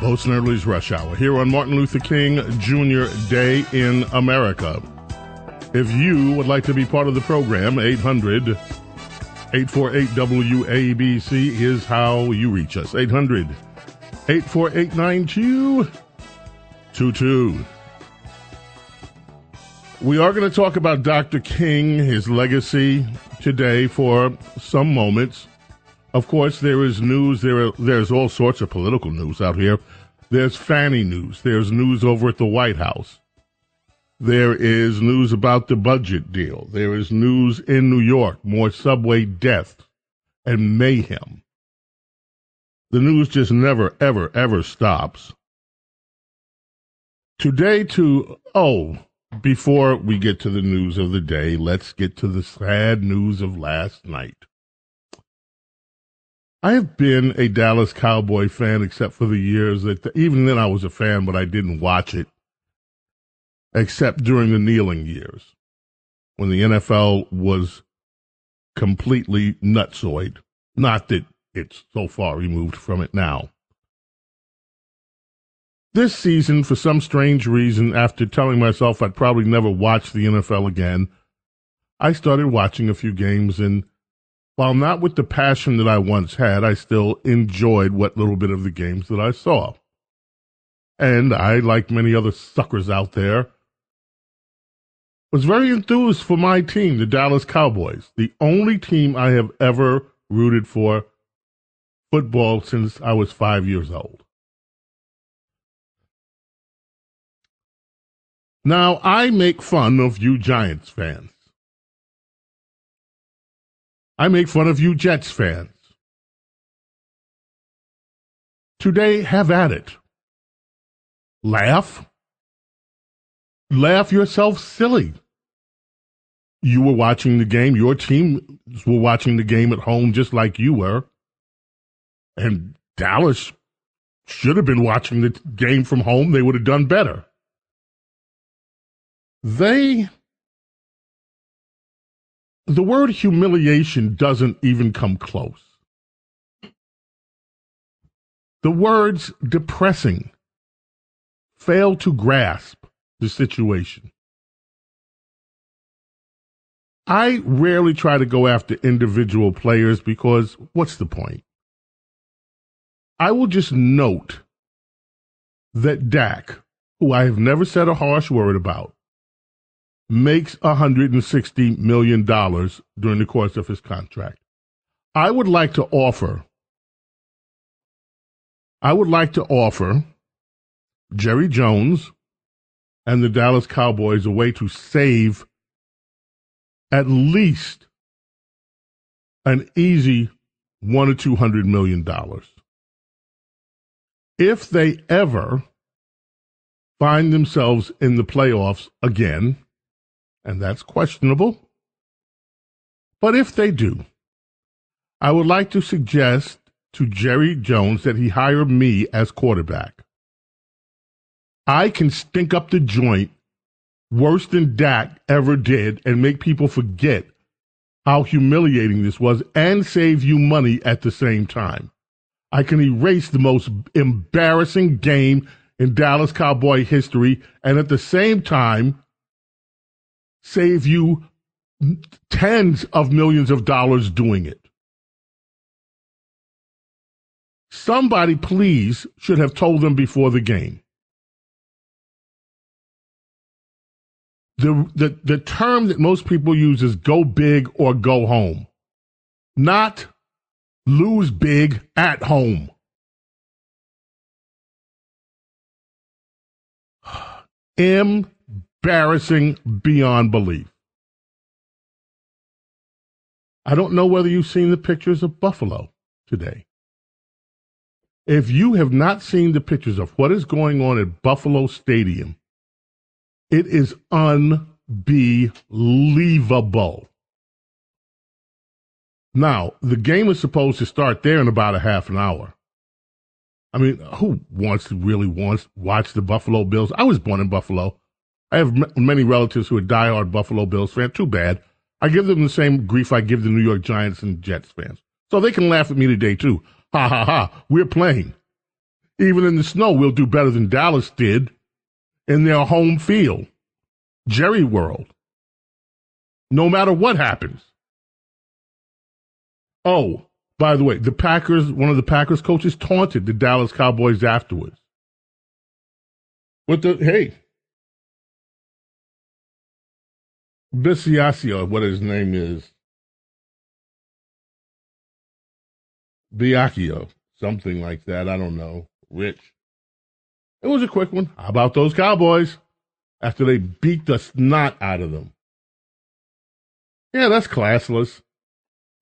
Bo Snerdley's Rush Hour here on Martin Luther King Jr. Day in America. If you would like to be part of the program, 800 848 WABC is how you reach us. 800 848 9222. We are going to talk about Dr. King, his legacy today for some moments. Of course, there is news. There, are, there's all sorts of political news out here. There's Fannie news. There's news over at the White House. There is news about the budget deal. There is news in New York. More subway deaths and mayhem. The news just never, ever, ever stops. Today, to oh, before we get to the news of the day, let's get to the sad news of last night. I have been a Dallas Cowboy fan except for the years that even then I was a fan, but I didn't watch it except during the kneeling years when the NFL was completely nutsoid. Not that it's so far removed from it now. This season, for some strange reason, after telling myself I'd probably never watch the NFL again, I started watching a few games and while not with the passion that I once had, I still enjoyed what little bit of the games that I saw. And I, like many other suckers out there, was very enthused for my team, the Dallas Cowboys, the only team I have ever rooted for football since I was five years old. Now, I make fun of you Giants fans. I make fun of you Jets fans. Today, have at it. Laugh. Laugh yourself silly. You were watching the game. Your team were watching the game at home just like you were. And Dallas should have been watching the game from home. They would have done better. They the word humiliation doesn't even come close. The words depressing fail to grasp the situation. I rarely try to go after individual players because what's the point? I will just note that Dak, who I have never said a harsh word about, makes $160 million during the course of his contract. I would like to offer, I would like to offer Jerry Jones and the Dallas Cowboys a way to save at least an easy one or two hundred million dollars. If they ever find themselves in the playoffs again, and that's questionable. But if they do, I would like to suggest to Jerry Jones that he hire me as quarterback. I can stink up the joint worse than Dak ever did and make people forget how humiliating this was and save you money at the same time. I can erase the most embarrassing game in Dallas Cowboy history and at the same time save you tens of millions of dollars doing it. Somebody, please, should have told them before the game. The, the, the term that most people use is go big or go home, not lose big at home. Embarrassing beyond belief. I don't know whether you've seen the pictures of Buffalo today. If you have not seen the pictures of what is going on at Buffalo Stadium, it is unbelievable. Now, the game is supposed to start there in about a half an hour. I mean, who wants to really wants watch the Buffalo Bills? I was born in Buffalo. I have m- many relatives who are diehard Buffalo Bills fans. Too bad. I give them the same grief I give the New York Giants and Jets fans. So they can laugh at me today too. Ha ha ha. We're playing. Even in the snow, we'll do better than Dallas did in their home field. Jerry World. No matter what happens. Oh, by the way, the Packers, one of the Packers coaches taunted the Dallas Cowboys afterwards. What the, hey, Bisiasio, what his name is, Biacchio, something like that. I don't know. Rich. It was a quick one. How about those Cowboys? After they beat the snot out of them. Yeah, that's classless.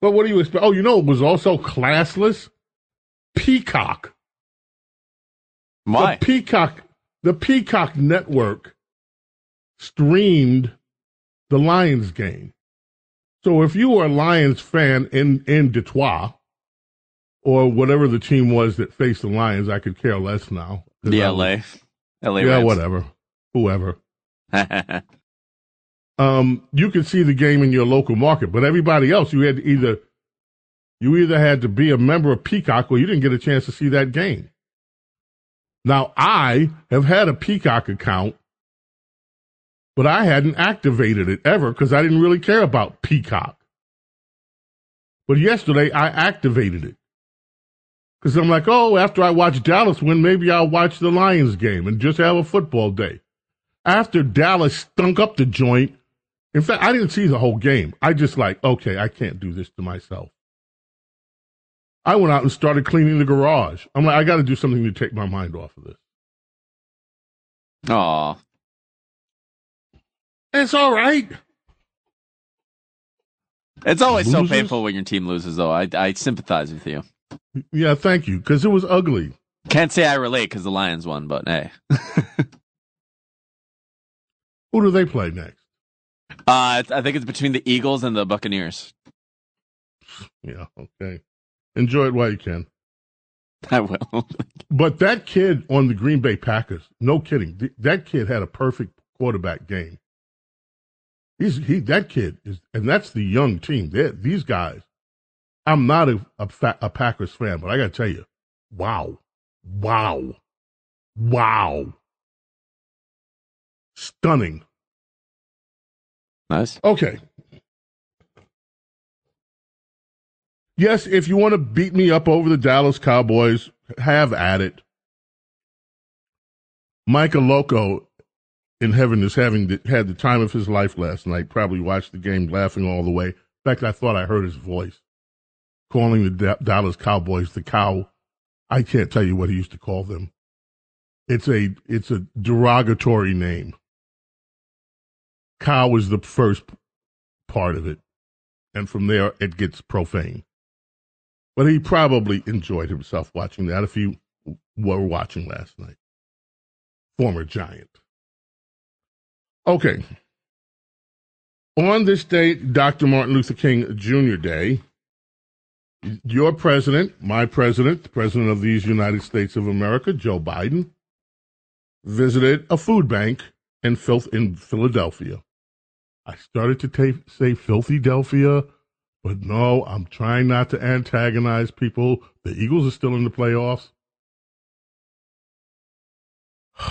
But what do you expect? Oh, you know, it was also classless. Peacock. My. The Peacock, the Peacock network streamed the Lions game. So if you were a Lions fan in, in Detroit, or whatever the team was that faced the Lions, I could care less now. The LA. LA yeah, Rams. whatever. Whoever. um, you could see the game in your local market, but everybody else, you had to either you either had to be a member of Peacock or you didn't get a chance to see that game. Now, I have had a Peacock account, but I hadn't activated it ever because I didn't really care about Peacock. But yesterday I activated it because I'm like, oh, after I watch Dallas win, maybe I'll watch the Lions game and just have a football day. After Dallas stunk up the joint, in fact, I didn't see the whole game. I just like, okay, I can't do this to myself. I went out and started cleaning the garage. I'm like, I got to do something to take my mind off of this. Aw. It's all right. It's always so painful when your team loses, though. I, I sympathize with you. Yeah, thank you, because it was ugly. Can't say I relate because the Lions won, but hey. Who do they play next? Uh, I think it's between the Eagles and the Buccaneers. Yeah, okay. Enjoy it while you can. I will. But that kid on the Green Bay Packers, no kidding, th- that kid had a perfect quarterback game. He's he that kid is, and that's the young team. They're, these guys. I'm not a a, fa- a Packers fan, but I got to tell you, wow, wow, wow, stunning. nice. Okay. Yes, if you want to beat me up over the Dallas Cowboys, have at it. Micah Loco in heaven is having the, had the time of his life last night. Probably watched the game laughing all the way. In fact, I thought I heard his voice calling the Da- Dallas Cowboys the cow. I can't tell you what he used to call them. It's a it's a derogatory name. Cow is the first part of it, and from there it gets profane. But he probably enjoyed himself watching that if you were watching last night. Former Giant. Okay. On this date, Dr. Martin Luther King Jr. Day, your president, my president, the president of these United States of America, Joe Biden, visited a food bank in, in Philadelphia. I started to say Filthy Delphia, but no, I'm trying not to antagonize people. The Eagles are still in the playoffs.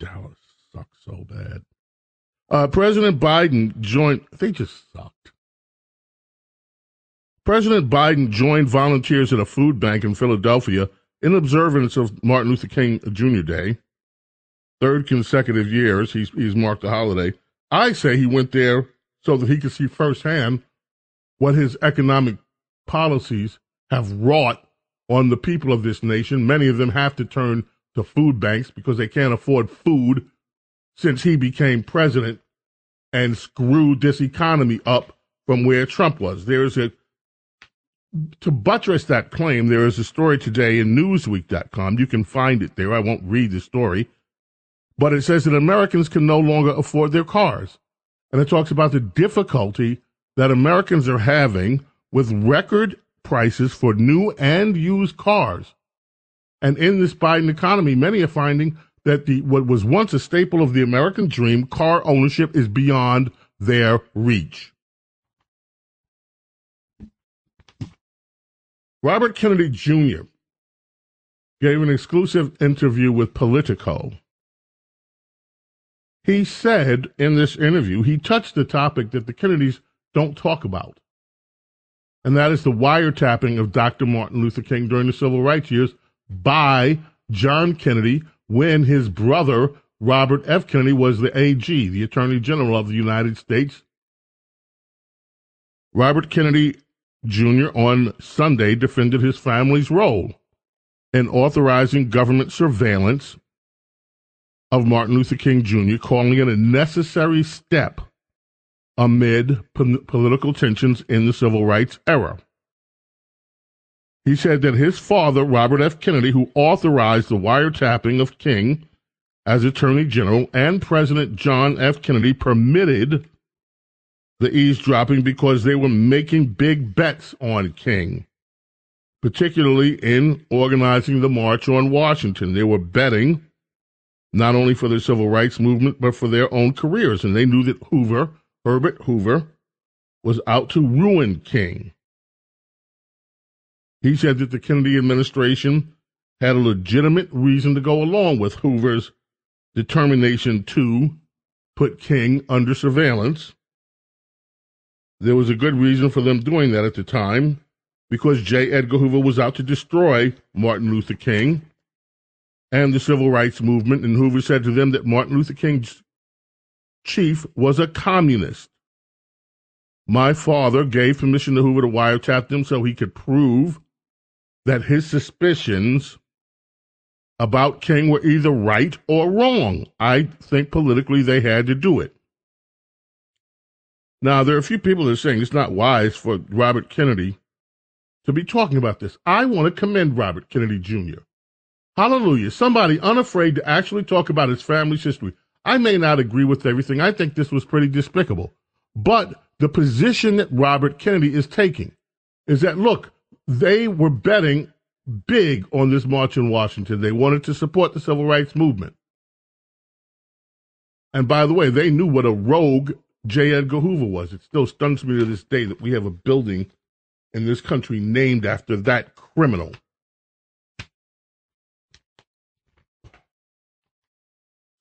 Dallas sucks so bad. Uh, President Biden joined, they just sucked. President Biden joined volunteers at a food bank in Philadelphia in observance of Martin Luther King Jr. Day, third consecutive years he's, he's marked the holiday. I say he went there so that he could see firsthand what his economic policies have wrought on the people of this nation. Many of them have to turn to food banks because they can't afford food since he became president and screwed this economy up from where Trump was. There is a to buttress that claim, there is a story today in Newsweek.com. You can find it there. I won't read the story, but it says that Americans can no longer afford their cars. And it talks about the difficulty that Americans are having with record prices for new and used cars. And in this Biden economy, many are finding that the what was once a staple of the American dream, car ownership, is beyond their reach. Robert Kennedy Jr. gave an exclusive interview with Politico. He said in this interview, he touched the topic that the Kennedys don't talk about, and that is the wiretapping of Dr. Martin Luther King during the civil rights years by John Kennedy when his brother, Robert F. Kennedy, was the AG, the Attorney General of the United States. Robert Kennedy Jr. on Sunday defended his family's role in authorizing government surveillance of Martin Luther King Jr., calling it a necessary step amid po- political tensions in the civil rights era. He said that his father, Robert F. Kennedy, who authorized the wiretapping of King as Attorney General, and President John F. Kennedy permitted the eavesdropping because they were making big bets on King, particularly in organizing the March on Washington. They were betting not only for the civil rights movement, but for their own careers. And they knew that Hoover, Herbert Hoover, was out to ruin King. He said that the Kennedy administration had a legitimate reason to go along with Hoover's determination to put King under surveillance there was a good reason for them doing that at the time because J. Edgar Hoover was out to destroy Martin Luther King and the civil rights movement. And Hoover said to them that Martin Luther King's chief was a communist. My father gave permission to Hoover to wiretap them so he could prove that his suspicions about King were either right or wrong. I think politically they had to do it. Now, there are a few people that are saying it's not wise for Robert Kennedy to be talking about this. I want to commend Robert Kennedy Jr. Hallelujah. Somebody unafraid to actually talk about his family's history. I may not agree with everything. I think this was pretty despicable. But the position that Robert Kennedy is taking is that, look, they were betting big on this march in Washington. They wanted to support the civil rights movement. And by the way, they knew what a rogue J. Edgar Hoover was. It still stuns me to this day that we have a building in this country named after that criminal.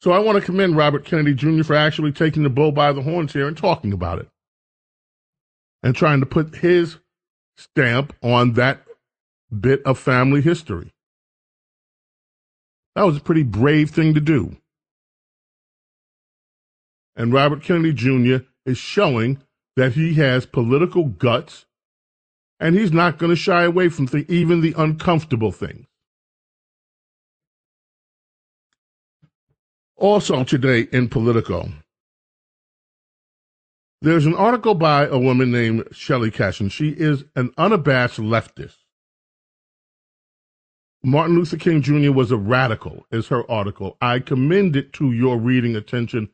So I want to commend Robert Kennedy Jr. for actually taking the bull by the horns here and talking about it and trying to put his stamp on that bit of family history. That was a pretty brave thing to do. And Robert Kennedy Jr. is showing that he has political guts and he's not going to shy away from the, even the uncomfortable things. Also, today in Politico, there's an article by a woman named Shelley Cashin. She is an unabashed leftist. Martin Luther King Jr. was a radical, is her article. I commend it to your reading attention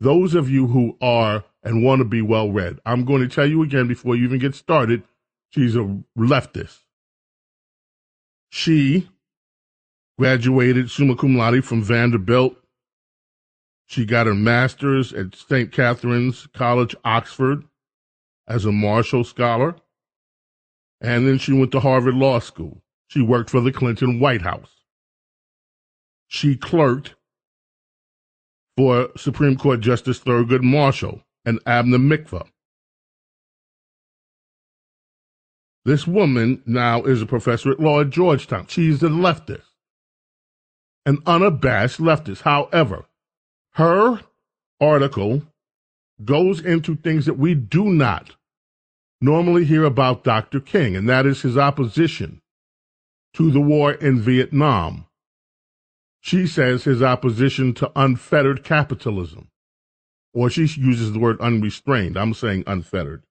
those of you who are and want to be well read, I'm going to tell you again before you even get started, she's a leftist. She graduated summa cum laude from Vanderbilt. She got her master's at St. Catherine's College, Oxford, as a Marshall Scholar. And then she went to Harvard Law School. She worked for the Clinton White House. She clerked for Supreme Court Justice Thurgood Marshall and Abner Mikva. This woman now is a professor at law at Georgetown. She's a leftist, an unabashed leftist. However, her article goes into things that we do not normally hear about Dr. King, and that is his opposition to the war in Vietnam. She says his opposition to unfettered capitalism, or she uses the word unrestrained. I'm saying unfettered.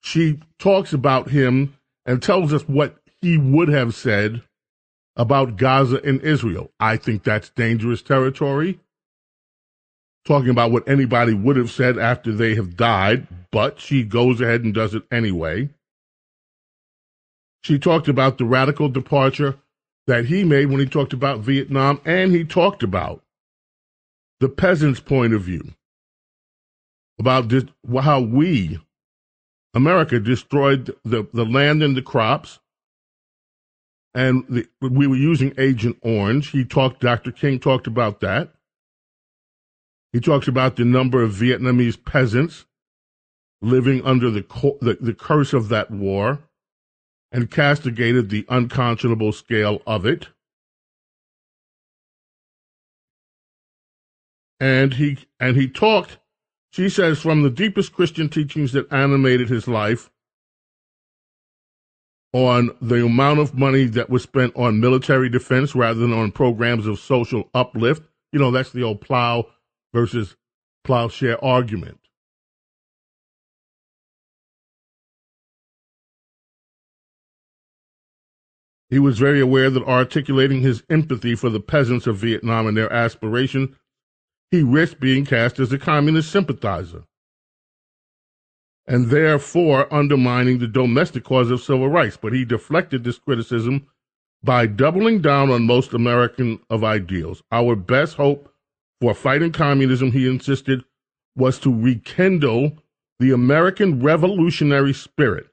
She talks about him and tells us what he would have said about Gaza and Israel. I think that's dangerous territory talking about what anybody would have said after they have died, but she goes ahead and does it anyway. She talked about the radical departure that he made when he talked about Vietnam, and he talked about the peasant's point of view, about this, how we, America, destroyed the, the land and the crops, and the, we were using Agent Orange. He talked, Dr. King talked about that. He talks about the number of Vietnamese peasants living under the, the, the curse of that war and castigated the unconscionable scale of it. And he and he talked, she says, from the deepest Christian teachings that animated his life on the amount of money that was spent on military defense rather than on programs of social uplift. You know, that's the old plow versus plowshare argument. He was very aware that articulating his empathy for the peasants of Vietnam and their aspiration, he risked being cast as a communist sympathizer and therefore undermining the domestic cause of civil rights. But he deflected this criticism by doubling down on most American of ideals. Our best hope for fighting communism, he insisted, was to rekindle the American revolutionary spirit,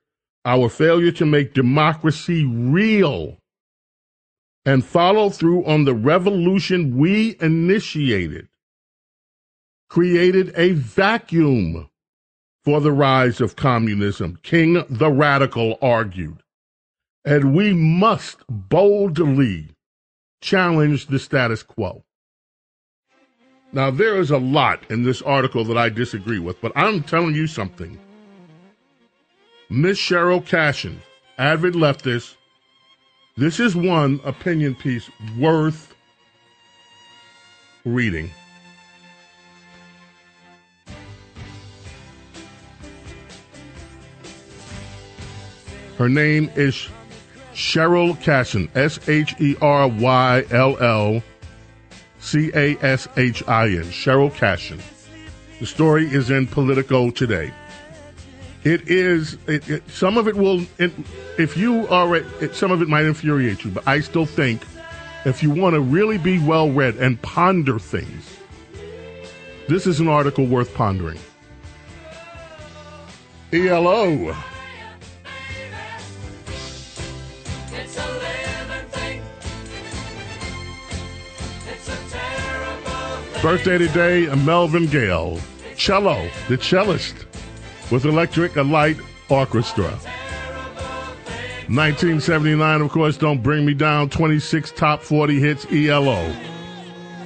our failure to make democracy real, and follow through on the revolution we initiated, created a vacuum for the rise of communism. King the Radical argued. And we must boldly challenge the status quo. Now, there is a lot in this article that I disagree with, but I'm telling you something. Miss Sheryll Cashin, avid leftist, this is one opinion piece worth reading. Her name is Sheryll Cashin, S H E R Y L L C A S H I N, Sheryll Cashin. The story is in Politico today. It is, it, it, some of it will, it, if you are, some of it might infuriate you, but I still think if you want to really be well read and ponder things, this is an article worth pondering. ELO. Birthday today, Melvyn Gale, cello, the cellist, with Electric Light Orchestra. 1979, of course, Don't Bring Me Down, 26 top 40 hits, ELO.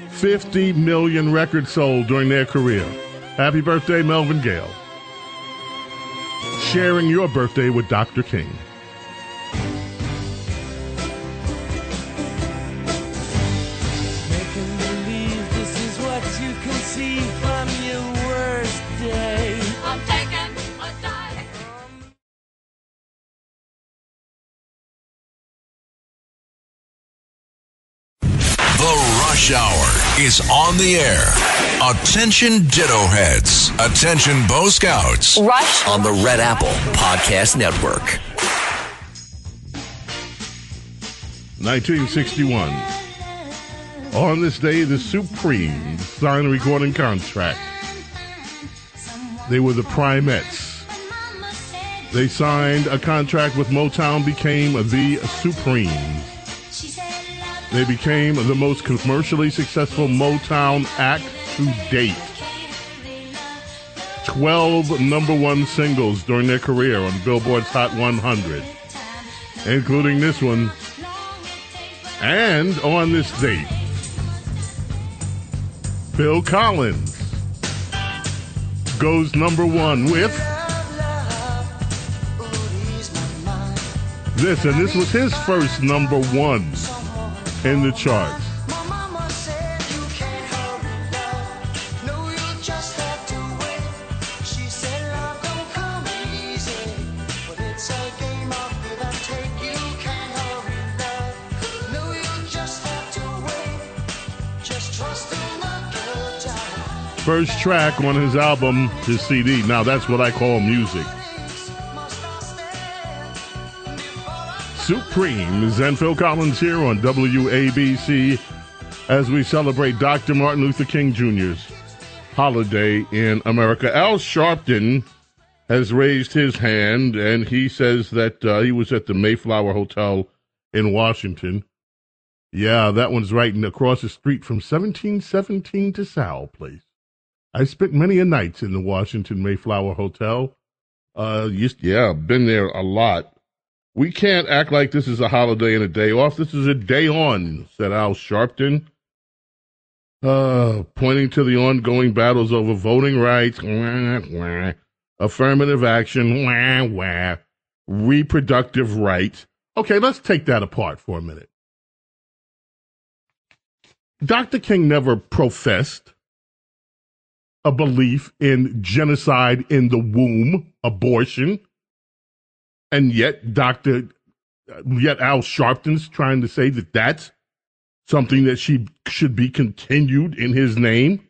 50 million records sold during their career. Happy birthday, Melvyn Gale. Sharing your birthday with Dr. King. Is on the air. Attention Ditto Heads. Attention Bo Scouts. Rush on the Red Apple Podcast Network. 1961. On this day, the Supremes signed a recording contract. They were the Primettes. They signed a contract with Motown, became the Supremes. They became the most commercially successful Motown act to date. 12 number one singles during their career on Billboard's Hot 100, including this one. And on this date, Phil Collins goes number one with this, and this was his first number one in the charts. First track on his album, his CD. Now that's what I call music. Supremes and Phil Collins here on WABC as we celebrate Dr. Martin Luther King Jr.'s holiday in America. Al Sharpton has raised his hand and he says that uh, he was at the Mayflower Hotel in Washington. Yeah, that one's right across the street from 1717 DeSales Place. I spent many a nights in the Washington Mayflower Hotel. Uh, used, yeah, been there a lot. We can't act like this is a holiday and a day off. This is a day on, said Al Sharpton. Uh, pointing to the ongoing battles over voting rights, wah, wah, affirmative action, wah, reproductive rights. Okay, let's take that apart for a minute. Dr. King never professed a belief in genocide in the womb, abortion, and yet Dr. Uh, yet Al Sharpton's trying to say that that's something that she should be continued in his name.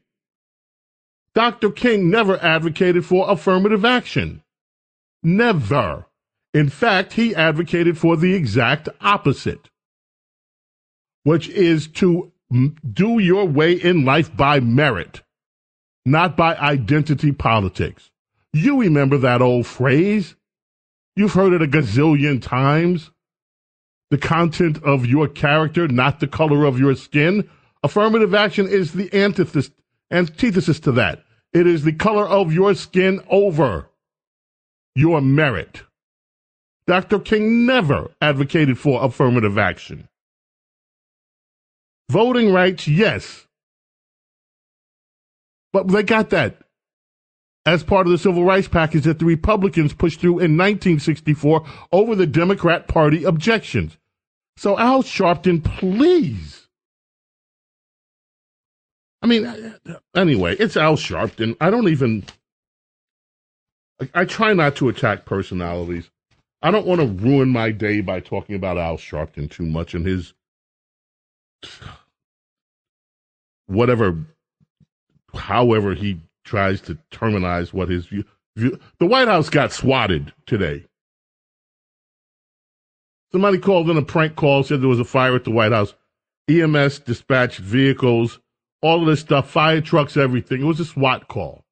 Dr. King never advocated for affirmative action. Never. In fact, he advocated for the exact opposite, which is to do your way in life by merit not by identity politics. You remember that old phrase? You've heard it a gazillion times. The content of your character, not the color of your skin. Affirmative action is the antithesis, antithesis to that. It is the color of your skin over your merit. Dr. King never advocated for affirmative action. Voting rights, yes. But they got that as part of the civil rights package that the Republicans pushed through in 1964 over the Democrat Party objections. So, Al Sharpton, please. I mean, anyway, it's Al Sharpton. I don't even. I, try not to attack personalities. I don't want to ruin my day by talking about Al Sharpton too much and his whatever however he tries to terminize what his view, view. The White House got swatted today. Somebody called in a prank call, said there was a fire at the White House. EMS dispatched vehicles, all of this stuff, fire trucks, everything. It was a SWAT call.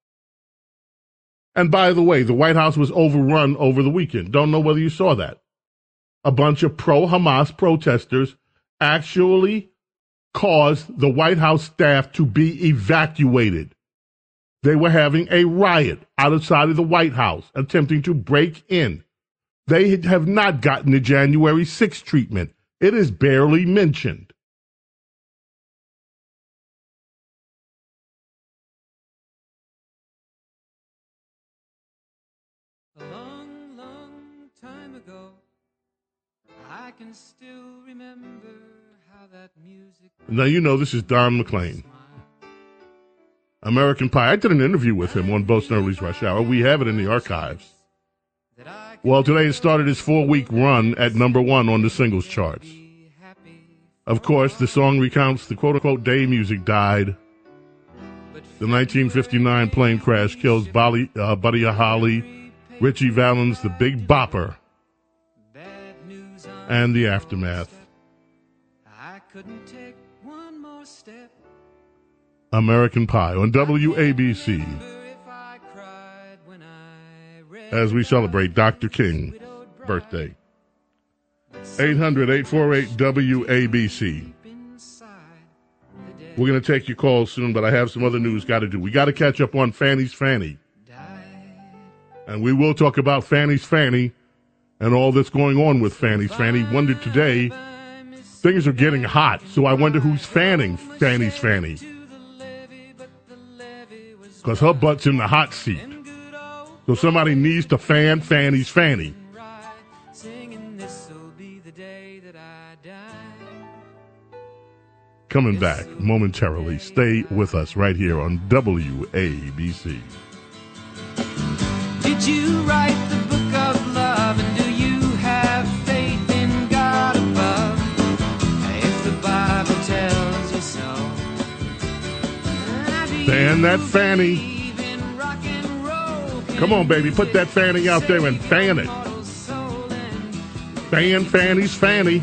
And by the way, the White House was overrun over the weekend. Don't know whether you saw that. A bunch of pro Hamas protesters actually caused the White House staff to be evacuated. They were having a riot outside of the White House, attempting to break in. They have not gotten the January 6th treatment. It is barely mentioned. A long, long time ago, I can still remember now, you know, this is Don McLean. American Pie. I did an interview with him on Bo Snerdley's Rush Hour. We have it in the archives. Well, today it started his four week run at number one on the singles charts. Of course, the song recounts the quote unquote day music died. The 1959 plane crash kills Bolly, uh, Buddy Holly, Ritchie Valens, the Big Bopper, and the aftermath American Pie on WABC. As we celebrate Dr. King's birthday. 800 848 WABC. We're going to take your call soon, but I have some other news got to do. We got to catch up on Fanny's Fanny. And we will talk about Fanny's Fanny and all that's going on with Fanny's Fanny. Wonder today, things are getting hot, so I wonder who's fanning Fanny's Fanny. Because her butt's in the hot seat. So somebody needs to fan Fanny's Fanny. Coming back momentarily. Stay with us right here on WABC. Do that Fanny. and? Come on, baby, put that Fanny out there and fan it. And Fan Fanny's Fanny.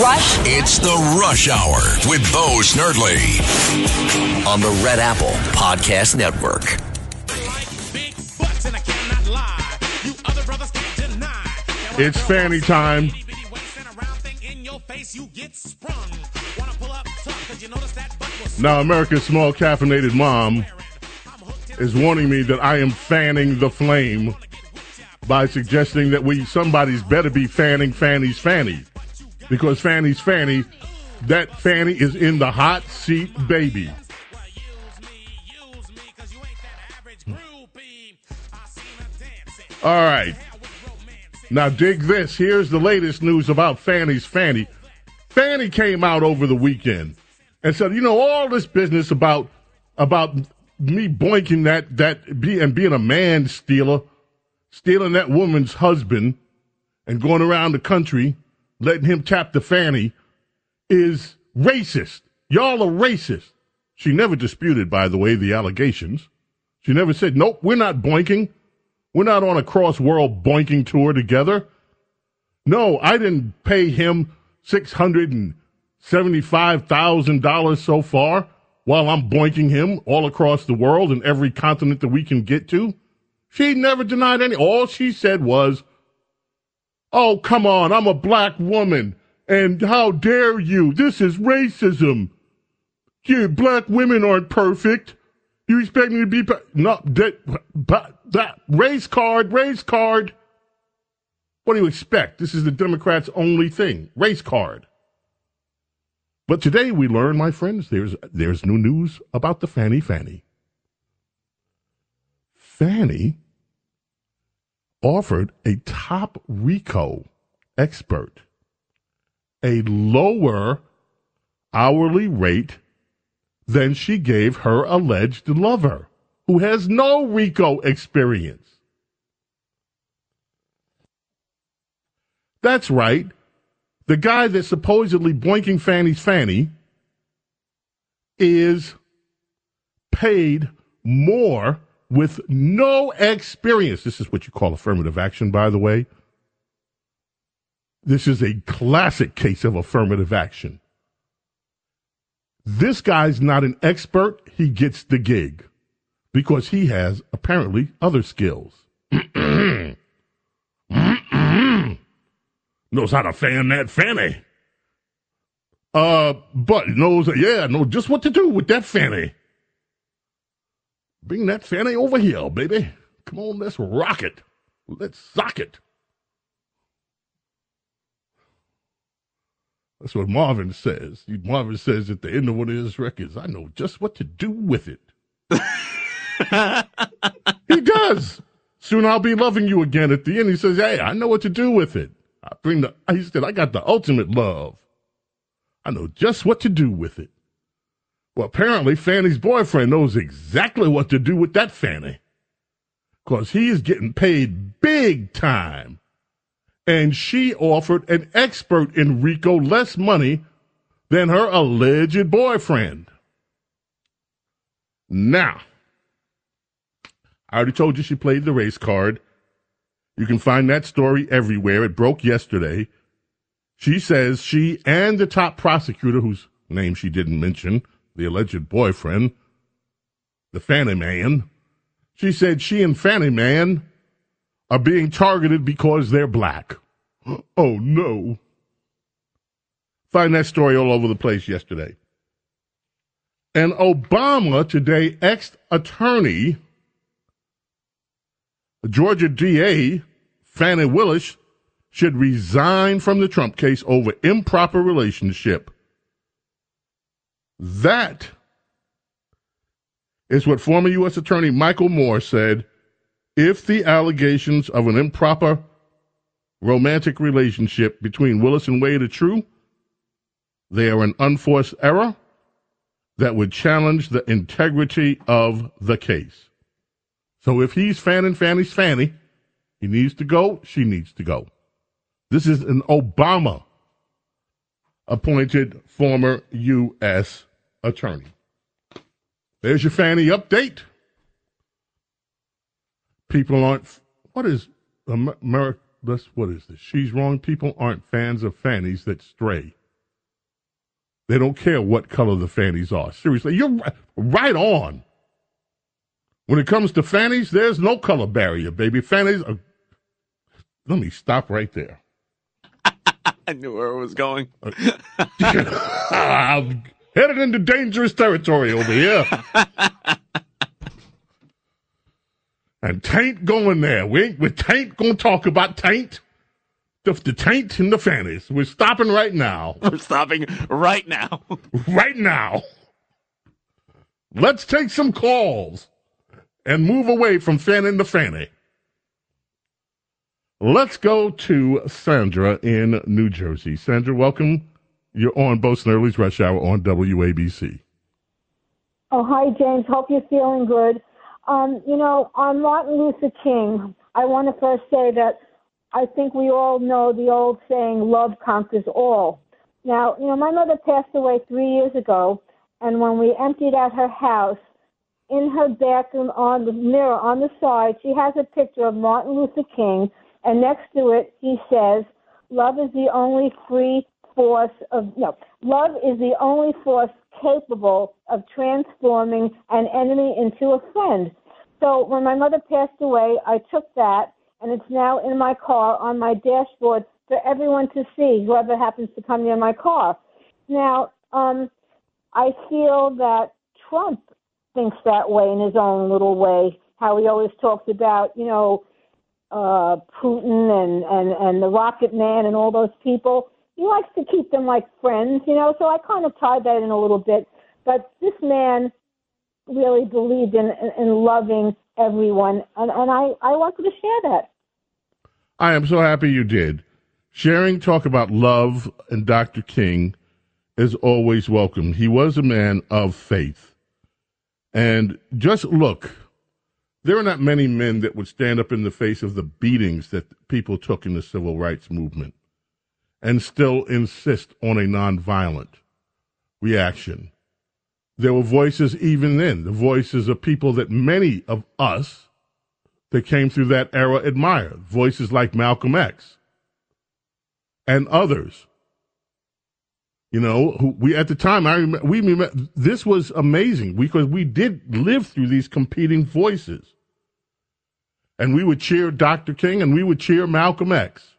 Rush It's the Rush Hour with Bo Snerdley. on the Red Apple Podcast Network. It's Fanny time. Now, America's small caffeinated mom is warning me that I am fanning the flame by suggesting that we somebody's better be fanning Fanny's Fanny because Fanny's Fanny, that Fanny is in the hot seat, baby. All right. Now dig this. Here's the latest news about Fanny's Fanny. Fanny came out over the weekend and said, you know, all this business about about me boinking that that be and being a man stealer, stealing that woman's husband and going around the country letting him tap the fanny is racist. Y'all are racist. She never disputed, by the way, the allegations. She never said, nope, we're not boinking. We're not on a cross world boinking tour together. No, I didn't pay him $675,000 so far while I'm boinking him all across the world and every continent that we can get to. She never denied any. All she said was, Oh, come on, I'm a black woman. And how dare you? This is racism. You black women aren't perfect. You expect me to be per- no that, but that race card, race card. What do you expect? This is the Democrats' only thing, race card. But today we learn, my friends, there's there's new news about the Fanny Fanny. Fanny offered a top RICO expert a lower hourly rate than she gave her alleged lover, who has no RICO experience. That's right. The guy that's supposedly boinking Fanny's Fanny is paid more with no experience. This is what you call affirmative action, by the way. This is a classic case of affirmative action. This guy's not an expert. He gets the gig because he has apparently other skills. knows how to fan that fanny. Uh, but knows, yeah, knows just what to do with that fanny. Bring that fanny over here, baby. Come on, let's rock it. Let's sock it. That's what Marvin says. Marvin says at the end of one of his records, I know just what to do with it. he does. Soon I'll be loving you again. At the end, he says, Hey, I know what to do with it. I bring the, he said, I got the ultimate love. I know just what to do with it. Well, apparently Fanny's boyfriend knows exactly what to do with that Fanny. Cause he is getting paid big time. And she offered an expert in RICO less money than her alleged boyfriend. Now, I already told you she played the race card. You can find that story everywhere. It broke yesterday. She says she and the top prosecutor, whose name she didn't mention, the alleged boyfriend, the Fanny Man, she said she and Fanny Man are being targeted because they're black. Oh no. Find that story all over the place yesterday. And Obama today, ex attorney, Georgia DA, Fani Willis, should resign from the Trump case over improper relationship. That is what former U.S. Attorney Michael Moore said if the allegations of an improper romantic relationship between Willis and Wade are true, they are an unforced error that would challenge the integrity of the case. So if he's fanning Fanny's Fanny, he needs to go, she needs to go. This is an Obama appointed former U.S. attorney. There's your Fanny update. People aren't, what is America? That's, what is this? She's wrong. People aren't fans of fannies that stray. They don't care what color the fannies are. Seriously, you're right on. When it comes to fannies, there's no color barrier, baby. Fannies are. Let me stop right there. I knew where it was going. Uh, Headed into dangerous territory over here. and taint going there. We ain't, we taint gonna talk about taint. The, the taint and the fannies. We're stopping right now. We're stopping right now. right now. Let's take some calls and move away from fanning the fanny. Let's go to Sandra in New Jersey. Sandra, welcome. You're on Bo Snerdley's Rush Hour on WABC. Oh, hi, James. Hope you're feeling good. Um, you know, on Martin Luther King, I want to first say that I think we all know the old saying, love conquers all. Now, you know, my mother passed away three years ago, and when we emptied out her house, in her bathroom on the mirror on the side, she has a picture of Martin Luther King, and next to it, he says, Love is the only free force of, no, love is the only force capable of transforming an enemy into a friend. So when my mother passed away, I took that, and it's now in my car on my dashboard for everyone to see, whoever happens to come near my car. Now, um, I feel that Trump thinks that way in his own little way. How he always talks about, you know, uh, Putin and, and, and the Rocket Man and all those people. He likes to keep them like friends, you know, so I kind of tied that in a little bit. But this man really believed in, in, in loving everyone, and, and I, I wanted to share that. I am so happy you did. Sharing talk about love and Dr. King is always welcome. He was a man of faith. And just look, there are not many men that would stand up in the face of the beatings that people took in the civil rights movement and still insist on a nonviolent reaction. There were voices even then, the voices of people that many of us that came through that era admired, voices like Malcolm X and others. You know, who we at the time, I remember, we remember, this was amazing because we did live through these competing voices. And we would cheer Dr. King and we would cheer Malcolm X.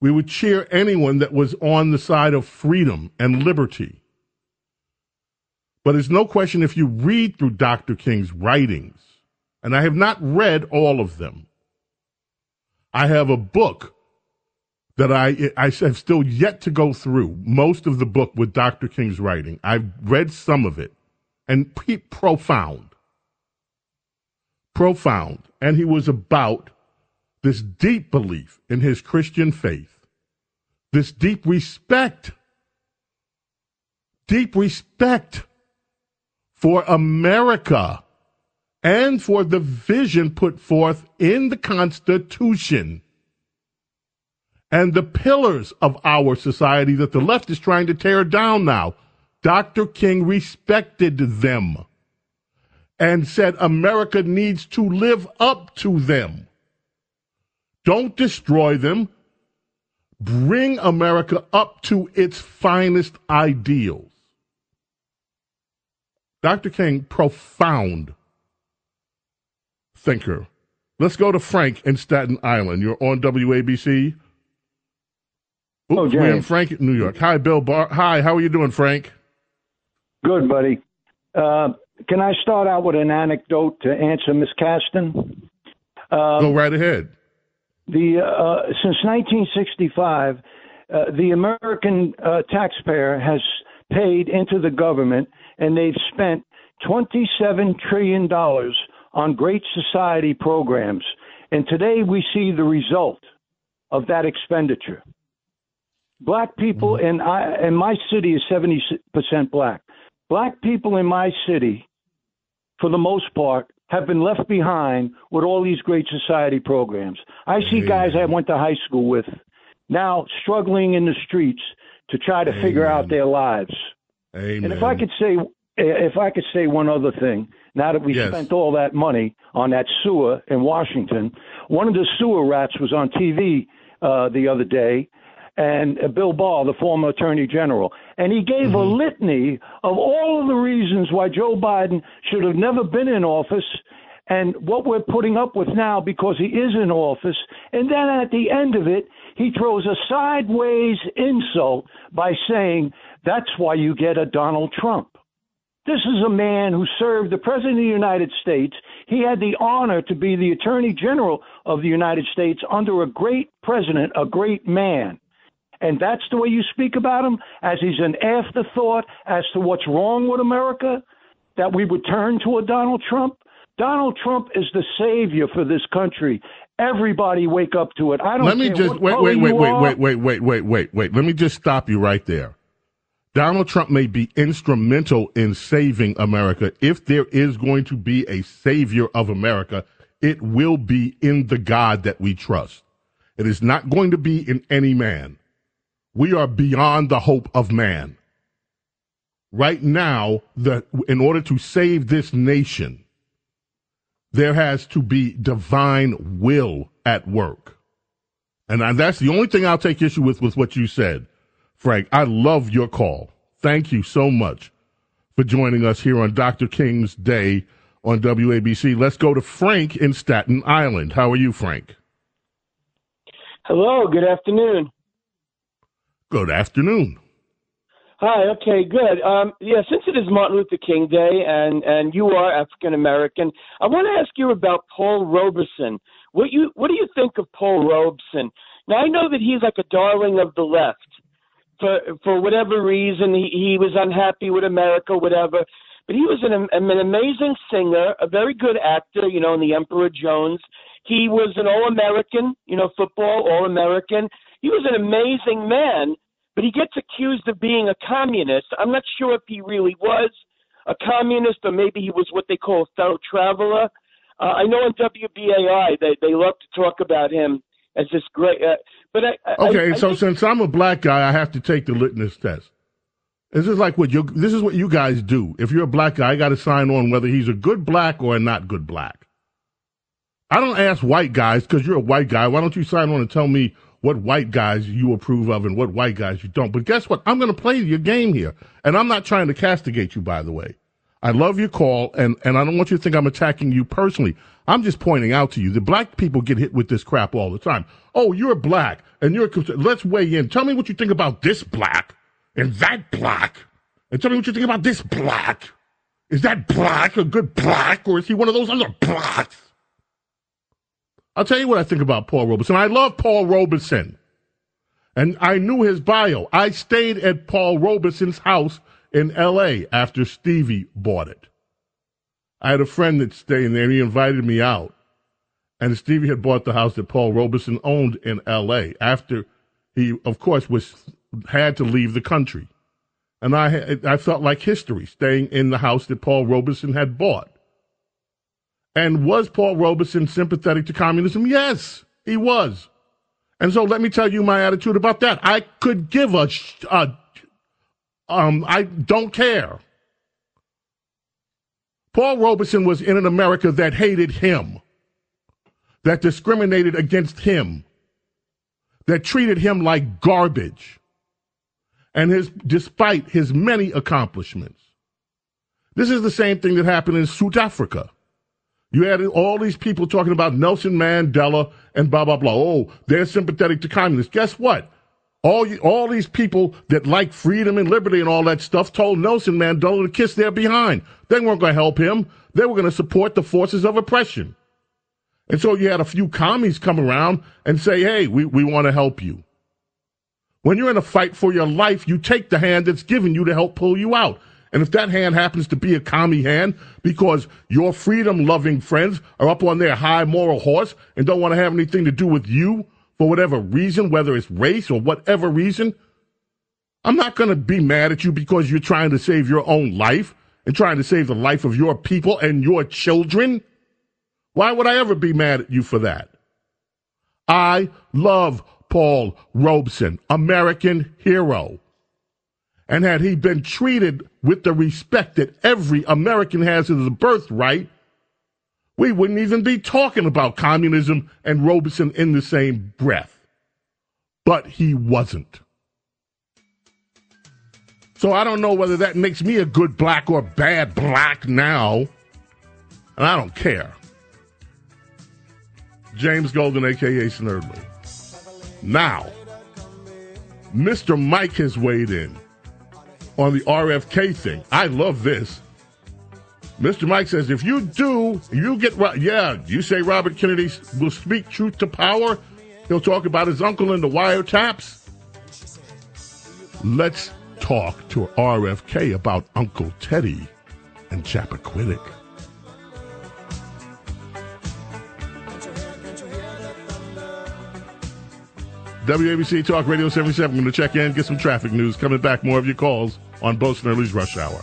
We would cheer anyone that was on the side of freedom and liberty. But it's no question if you read through Dr. King's writings, and I have not read all of them, I have a book that I I have still yet to go through most of the book with Dr. King's writing. I've read some of it, and profound, profound, and he was about this deep belief in his Christian faith, this deep respect, deep respect for America and for the vision put forth in the Constitution and the pillars of our society that the left is trying to tear down now. Dr. King respected them and said America needs to live up to them. Don't destroy them. Bring America up to its finest ideals. Dr. King, profound thinker. Let's go to Frank in Staten Island. You're on WABC. Oops, Oh, we're in Frank, New York. Hi, Bill Bar. Hi, how are you doing, Frank? Good, buddy. Uh, can I start out with an anecdote to answer Miss Caston? Um, Go right ahead. The uh, since 1965, uh, the American uh, taxpayer has paid into the government, and they've spent 27 trillion dollars on Great Society programs. And today we see the result of that expenditure. Black people in I and my city is 70 percent black. Black people in my city, for the most part, have been left behind with all these great society programs. I see guys I went to high school with now struggling in the streets to try to figure out their lives. Amen. And if I could say, if I could say one other thing, now that we Yes. spent all that money on that sewer in Washington, one of the sewer rats was on TV uh, the other day, and uh, Bill Barr, the former Attorney General, and he gave a litany of all of the reasons why Joe Biden should have never been in office. And what we're putting up with now because he is in office. And then at the end of it, he throws a sideways insult by saying, that's why you get a Donald Trump. This is a man who served the President of the United States. He had the honor to be the Attorney General of the United States under a great president, a great man. And that's the way you speak about him, as he's an afterthought as to what's wrong with America, that we would turn to a Donald Trump. Donald Trump is the savior for this country. Everybody wake up to it. I don't Let me just wait, wait, wait, wait, wait, wait, wait, wait, wait, wait. Let me just stop you right there. Donald Trump may be instrumental in saving America. If there is going to be a savior of America, it will be in the God that we trust. It is not going to be in any man. We are beyond the hope of man. Right now, the, in order to save this nation, there has to be divine will at work. And that's the only thing I'll take issue with with what you said, Frank. I love your call. Thank you so much for joining us here on Dr. King's Day on WABC. Let's go to Frank in Staten Island. How are you, Frank? Hello, good afternoon. Good afternoon. Hi, okay, good. Um, yeah, since it is Martin Luther King Day and, and you are African American, I want to ask you about Paul Robeson. What you what do you think of Paul Robeson? Now I know that he's like a darling of the left. For for whatever reason, he, he was unhappy with America, whatever. But he was an, an amazing singer, a very good actor, you know, in The Emperor Jones. He was an All American, you know, football All American. He was an amazing man, but he gets accused of being a communist. I'm not sure if he really was a communist or maybe he was what they call a fellow traveler. Uh, I know on WBAI they they love to talk about him as this great. Uh, but I, I- Okay, I, so think, since I'm a black guy, I have to take the litmus test. This is like what you. This is what you guys do. If you're a black guy, I got to sign on whether he's a good black or a not good black. I don't ask white guys because you're a white guy. Why don't you sign on and tell me what white guys you approve of and what white guys you don't? But guess what? I'm going to play your game here, and I'm not trying to castigate you. By the way, I love your call, and and I don't want you to think I'm attacking you personally. I'm just pointing out to you that black people get hit with this crap all the time. Oh, you're black, and you're. Let's weigh in. Tell me what you think about this black and that black, and tell me what you think about this black. Is that black a good black, or is he one of those other blacks? I'll tell you what I think about Paul Robeson. I love Paul Robeson. And I knew his bio. I stayed at Paul Robeson's house in LA after Stevie bought it. I had a friend that's staying there and he invited me out. And Stevie had bought the house that Paul Robeson owned in LA after he, of course, was had to leave the country. And I, I felt like history staying in the house that Paul Robeson had bought. And was Paul Robeson sympathetic to communism? Yes, he was. And so let me tell you my attitude about that. I could give a, a um, I don't care. Paul Robeson was in an America that hated him, that discriminated against him, that treated him like garbage, and his, despite his many accomplishments. This is the same thing that happened in South Africa. You had all these people talking about Nelson Mandela and blah, blah, blah. Oh, they're sympathetic to communists. Guess what? All, you, all these people that like freedom and liberty and all that stuff told Nelson Mandela to kiss their behind. They weren't going to help him. They were going to support the forces of oppression. And so you had a few commies come around and say, hey, we, we want to help you. When you're in a fight for your life, you take the hand that's given you to help pull you out. And if that hand happens to be a commie hand because your freedom loving friends are up on their high moral horse and don't want to have anything to do with you for whatever reason, whether it's race or whatever reason, I'm not going to be mad at you because you're trying to save your own life and trying to save the life of your people and your children. Why would I ever be mad at you for that? I love Paul Robeson, American hero. And had he been treated with the respect that every American has as a birthright, we wouldn't even be talking about communism and Robeson in the same breath. But he wasn't. So I don't know whether that makes me a good black or bad black now. And I don't care. James Golden, aka Snerdley. Now, Mr. Mike has weighed in on the RFK thing. I love this. Mr. Mike says, if you do, you get, yeah, you say Robert Kennedy will speak truth to power. He'll talk about his uncle in the wiretaps. Let's talk to RFK about Uncle Teddy and Chappaquiddick. WABC Talk Radio 77. I'm going to check in, get some traffic news. Coming back, more of your calls on Bo Snerdley's Rush Hour.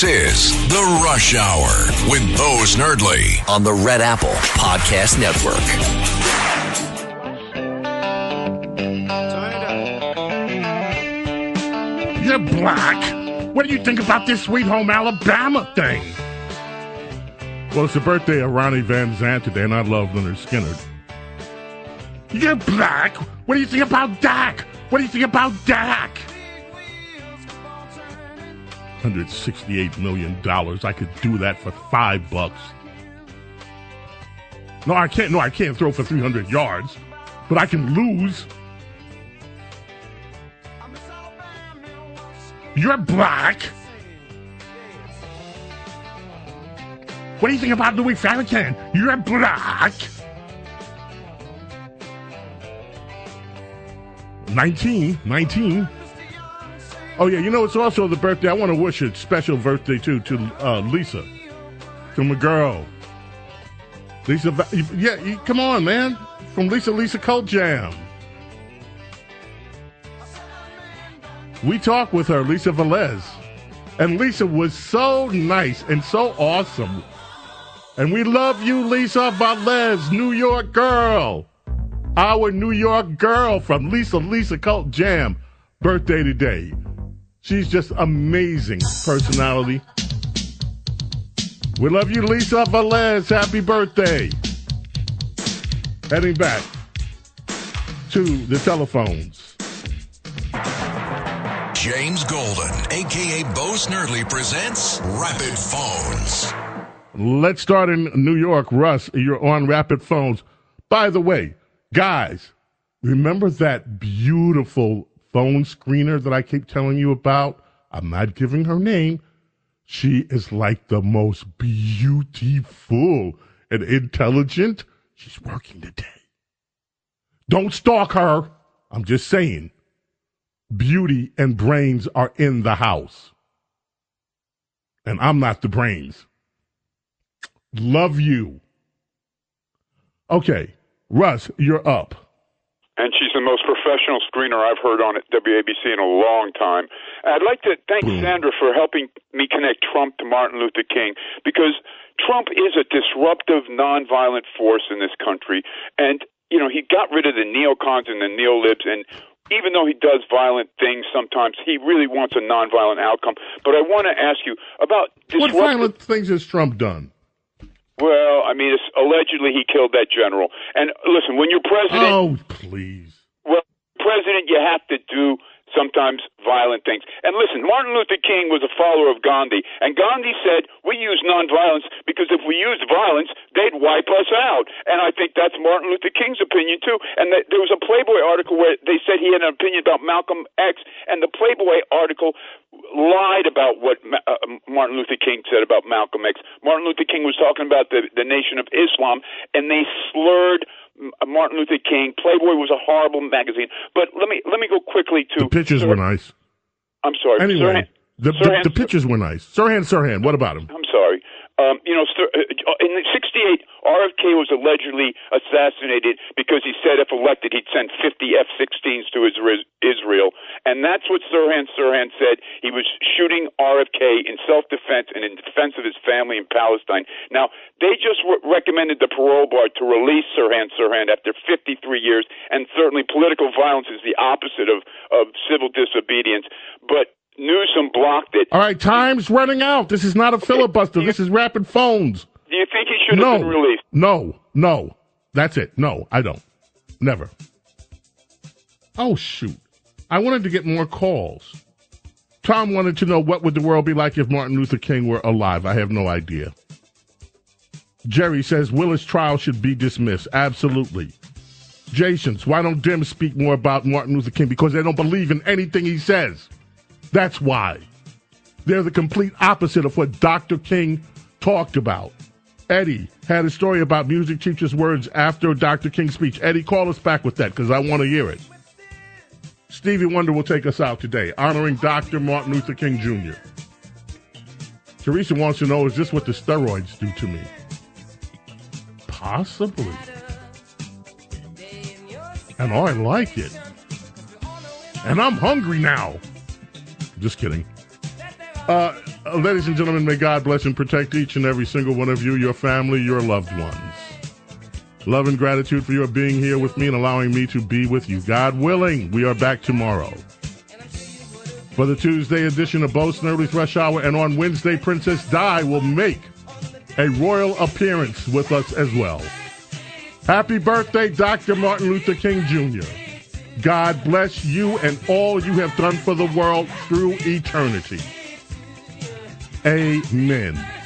This is The Rush Hour with Bo Snerdley on the Red Apple Podcast Network. You're black. What do you think about this Sweet Home Alabama thing? Well, it's the birthday of Ronnie Van Zant today, and I love Lynyrd Skynyrd. You're black. What do you think about Dak? What do you think about Dak? $168 million. I could do that for five bucks. No, I can't. No, I can't throw for 300 yards, but I can lose. You're black. What do you think about Louis Farrakhan? You're black. 19, 19. Oh yeah, you know it's also the birthday. I want to wish a special birthday too to uh, Lisa, to my girl, Lisa. Yeah, come on, man, from Lisa Lisa Cult Jam. We talked with her, Lisa Velez, and Lisa was so nice and so awesome. And we love you, Lisa Velez, New York girl, our New York girl from Lisa Lisa Cult Jam, birthday today. She's just amazing personality. We love you, Lisa Velez. Happy birthday. Heading back to the telephones. James Golden, aka Bo Snerdley, presents Rapid Phones. Let's start in New York. Russ, you're on Rapid Phones. By the way, guys, remember that beautiful phone screener that I keep telling you about? I'm not giving her name. She is like the most beautiful and intelligent. She's working today. Don't stalk her. I'm just saying. Beauty and brains are in the house. And I'm not the brains. Love you. Okay, Russ, you're up. And she's the most professional screener I've heard on at WABC in a long time. I'd like to thank hmm. Sandra for helping me connect Trump to Martin Luther King because Trump is a disruptive, nonviolent force in this country, and you know he got rid of the neocons and the neolibs, and even though he does violent things sometimes, he really wants a nonviolent outcome. But I want to ask you about What violent things has Trump done? Well, I mean, it's, allegedly he killed that general. And listen, when you're president, Oh, please. well, president, you have to do sometimes violent things. And listen, Martin Luther King was a follower of Gandhi, and Gandhi said, "We use nonviolence because if we used violence, they'd wipe us out." And I think that's Martin Luther King's opinion too. And that, there was a Playboy article where they said he had an opinion about Malcolm X, and the Playboy article lied about what Ma- uh, Martin Luther King said about Malcolm X. Martin Luther King was talking about the the Nation of Islam, and they slurred Uh, Martin Luther King. Playboy was a horrible magazine. But let me let me go quickly to The pictures were nice. I'm sorry. Anyway, Sirhan- the, the, the pictures were nice. Sirhan, Sirhan, what about him? I'm sorry. Um, you know, uh, in '68, RFK was allegedly assassinated because he said if elected, he'd send 50 F-16s to Isra- Israel, and that's what Sirhan Sirhan said. He was shooting RFK in self-defense and in defense of his family in Palestine. Now, they just re- recommended the parole board to release Sirhan Sirhan after 53 years, and certainly political violence is the opposite of of civil disobedience, but. Newsom blocked it. All right, time's running out. This is not a filibuster. This is rapid phones. Do you think he should have No, been released? no, no. That's it. No, I don't. Never. Oh shoot! I wanted to get more calls. Tom wanted to know what would the world be like if Martin Luther King were alive. I have no idea. Jerry says Willis trial should be dismissed. Absolutely. Jason's, why don't Dems speak more about Martin Luther King? Because they don't believe in anything he says. That's why. They're the complete opposite of what Dr. King talked about. Eddie had a story about music teacher's words after Dr. King's speech. Eddie, call us back with that because I want to hear it. Stevie Wonder will take us out today, honoring Dr. Martin Luther King Jr. Teresa wants to know is this what the steroids do to me? Possibly. And I like it. And I'm hungry now. Just kidding. Uh, uh, ladies and gentlemen, may God bless and protect each and every single one of you, your family, your loved ones. Love and gratitude for your being here with me and allowing me to be with you. God willing, we are back tomorrow. For the Tuesday edition of Bo Early Rush Hour, and on Wednesday, Princess Di will make a royal appearance with us as well. Happy birthday, Dr. Martin Luther King Jr. God bless you and all you have done for the world through eternity. Amen.